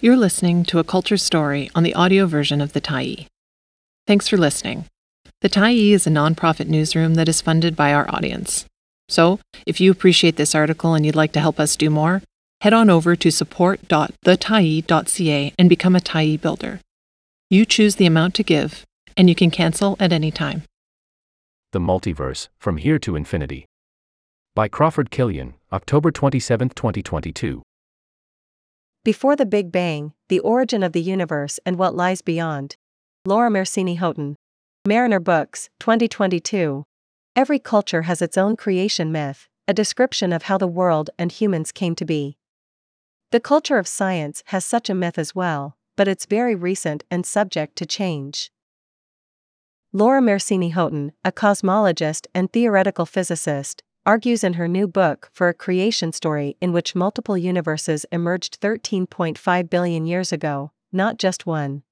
You're listening to a culture story on the audio version of The Tyee. Thanks for listening. The Tyee is a nonprofit newsroom that is funded by our audience. So, if you appreciate this article and you'd like to help us do more, head on over to support.thetyee.ca and become a Tyee builder. You choose the amount to give, and you can cancel at any time. The Multiverse From Here to Infinity. By Crawford Kilian, October 27, 2022. Before the Big Bang, the origin of the universe and what lies beyond. Laura Mersini Houghton. Mariner Books, 2022. Every culture has its own creation myth, a description of how the world and humans came to be. The culture of science has such a myth as well, but it's very recent and subject to change. Laura Mersini Houghton, a cosmologist and theoretical physicist, argues in her new book for a creation story in which multiple universes emerged 13.5 billion years ago, not just one.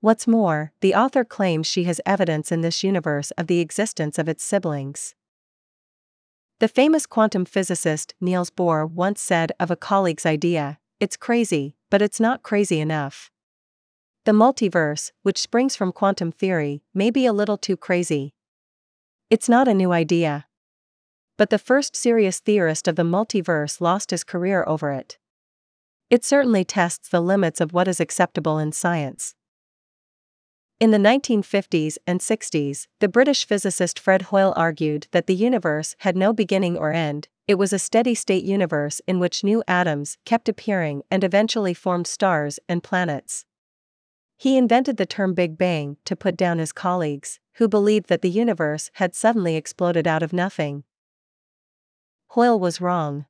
What's more, the author claims she has evidence in this universe of the existence of its siblings. The famous quantum physicist Niels Bohr once said of a colleague's idea, it's crazy, but it's not crazy enough. The multiverse, which springs from quantum theory, may be a little too crazy. It's not a new idea but the first serious theorist of the multiverse lost his career over it. It certainly tests the limits of what is acceptable in science. In the 1950s and 60s, the British physicist Fred Hoyle argued that the universe had no beginning or end, it was a steady state universe in which new atoms kept appearing and eventually formed stars and planets. He invented the term Big Bang to put down his colleagues, who believed that the universe had suddenly exploded out of nothing. Hoyle was wrong.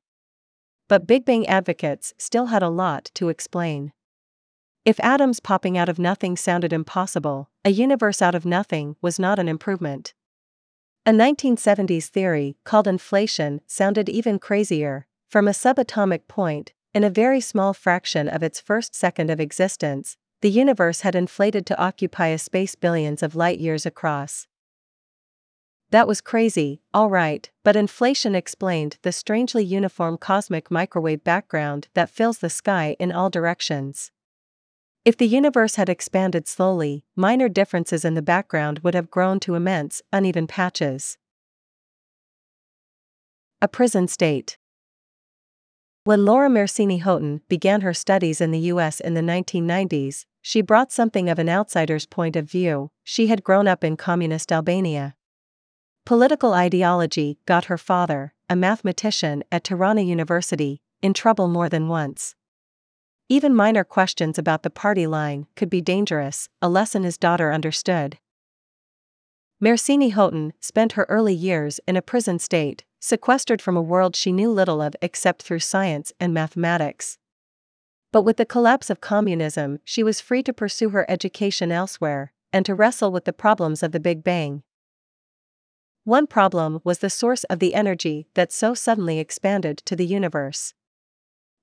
But Big Bang advocates still had a lot to explain. If atoms popping out of nothing sounded impossible, a universe out of nothing was not an improvement. A 1970s theory called inflation sounded even crazier. From a subatomic point, in a very small fraction of its first second of existence, the universe had inflated to occupy a space billions of light years across. That was crazy, alright, but inflation explained the strangely uniform cosmic microwave background that fills the sky in all directions. If the universe had expanded slowly, minor differences in the background would have grown to immense, uneven patches. A prison state. When Laura Mersini Houghton began her studies in the US in the 1990s, she brought something of an outsider's point of view. She had grown up in communist Albania. Political ideology got her father, a mathematician at Tirana University, in trouble more than once. Even minor questions about the party line could be dangerous, a lesson his daughter understood. Mersini Houghton spent her early years in a prison state, sequestered from a world she knew little of except through science and mathematics. But with the collapse of communism, she was free to pursue her education elsewhere, and to wrestle with the problems of the Big Bang. One problem was the source of the energy that so suddenly expanded to the universe.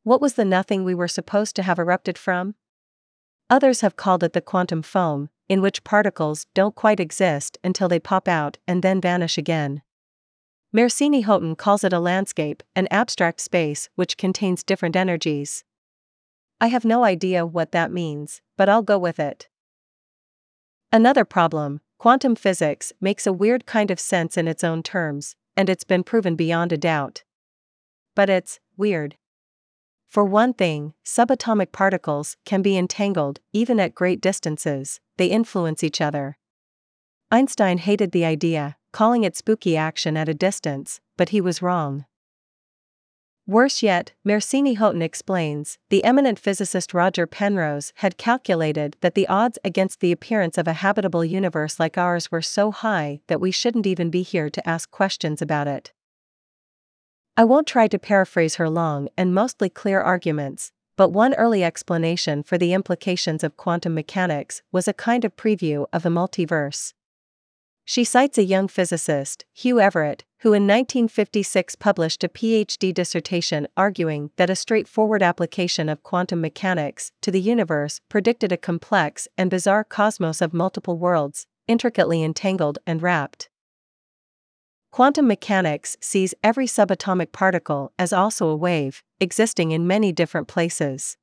What was the nothing we were supposed to have erupted from? Others have called it the quantum foam, in which particles don't quite exist until they pop out and then vanish again. Mersini Houghton calls it a landscape, an abstract space which contains different energies. I have no idea what that means, but I'll go with it. Another problem, Quantum physics makes a weird kind of sense in its own terms, and it's been proven beyond a doubt. But it's weird. For one thing, subatomic particles can be entangled, even at great distances, they influence each other. Einstein hated the idea, calling it spooky action at a distance, but he was wrong. Worse yet, Mersini Houghton explains, the eminent physicist Roger Penrose had calculated that the odds against the appearance of a habitable universe like ours were so high that we shouldn't even be here to ask questions about it. I won't try to paraphrase her long and mostly clear arguments, but one early explanation for the implications of quantum mechanics was a kind of preview of the multiverse. She cites a young physicist, Hugh Everett, who in 1956 published a PhD dissertation arguing that a straightforward application of quantum mechanics to the universe predicted a complex and bizarre cosmos of multiple worlds, intricately entangled and wrapped. Quantum mechanics sees every subatomic particle as also a wave, existing in many different places.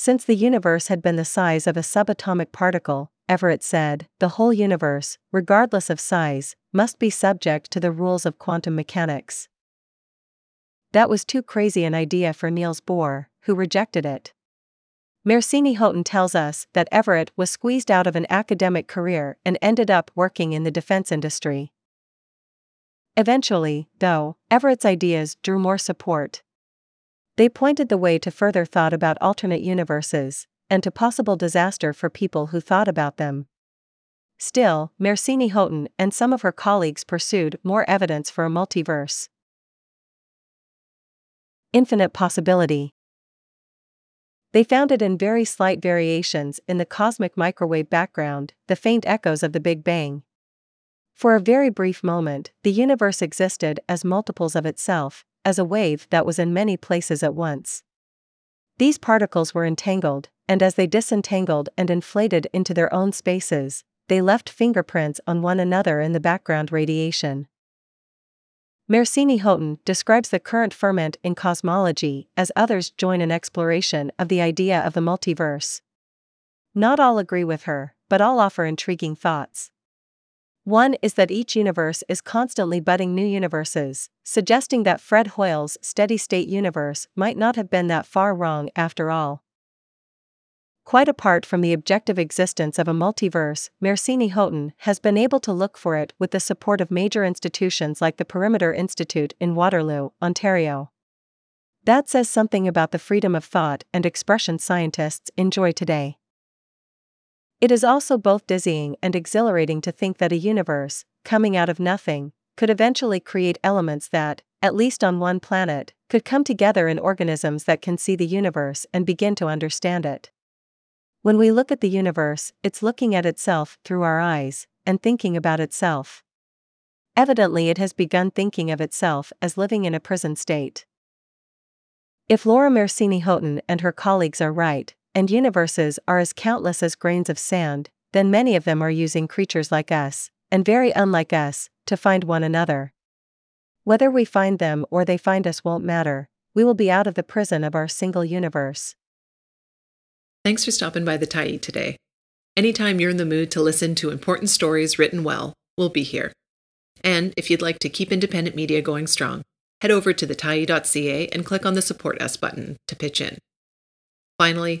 Since the universe had been the size of a subatomic particle, Everett said, the whole universe, regardless of size, must be subject to the rules of quantum mechanics. That was too crazy an idea for Niels Bohr, who rejected it. Mersini Houghton tells us that Everett was squeezed out of an academic career and ended up working in the defense industry. Eventually, though, Everett's ideas drew more support. They pointed the way to further thought about alternate universes, and to possible disaster for people who thought about them. Still, Mersini Houghton and some of her colleagues pursued more evidence for a multiverse. Infinite possibility. They found it in very slight variations in the cosmic microwave background, the faint echoes of the Big Bang. For a very brief moment, the universe existed as multiples of itself, as a wave that was in many places at once. These particles were entangled, and as they disentangled and inflated into their own spaces, they left fingerprints on one another in the background radiation. Mersini Houghton describes the current ferment in cosmology as others join an exploration of the idea of the multiverse. Not all agree with her, but all offer intriguing thoughts. One is that each universe is constantly budding new universes, suggesting that Fred Hoyle's steady state universe might not have been that far wrong after all. Quite apart from the objective existence of a multiverse, Mersini Houghton has been able to look for it with the support of major institutions like the Perimeter Institute in Waterloo, Ontario. That says something about the freedom of thought and expression scientists enjoy today. It is also both dizzying and exhilarating to think that a universe, coming out of nothing, could eventually create elements that, at least on one planet, could come together in organisms that can see the universe and begin to understand it. When we look at the universe, it's looking at itself through our eyes, and thinking about itself. Evidently, it has begun thinking of itself as living in a prison state. If Laura Mersini Houghton and her colleagues are right, and universes are as countless as grains of sand, then many of them are using creatures like us, and very unlike us, to find one another. Whether we find them or they find us won't matter, we will be out of the prison of our single universe. Thanks for stopping by the Tyee today. Anytime you're in the mood to listen to important stories written well, we'll be here. And if you'd like to keep independent media going strong, head over to thetyee.ca and click on the Support Us button to pitch in. Finally,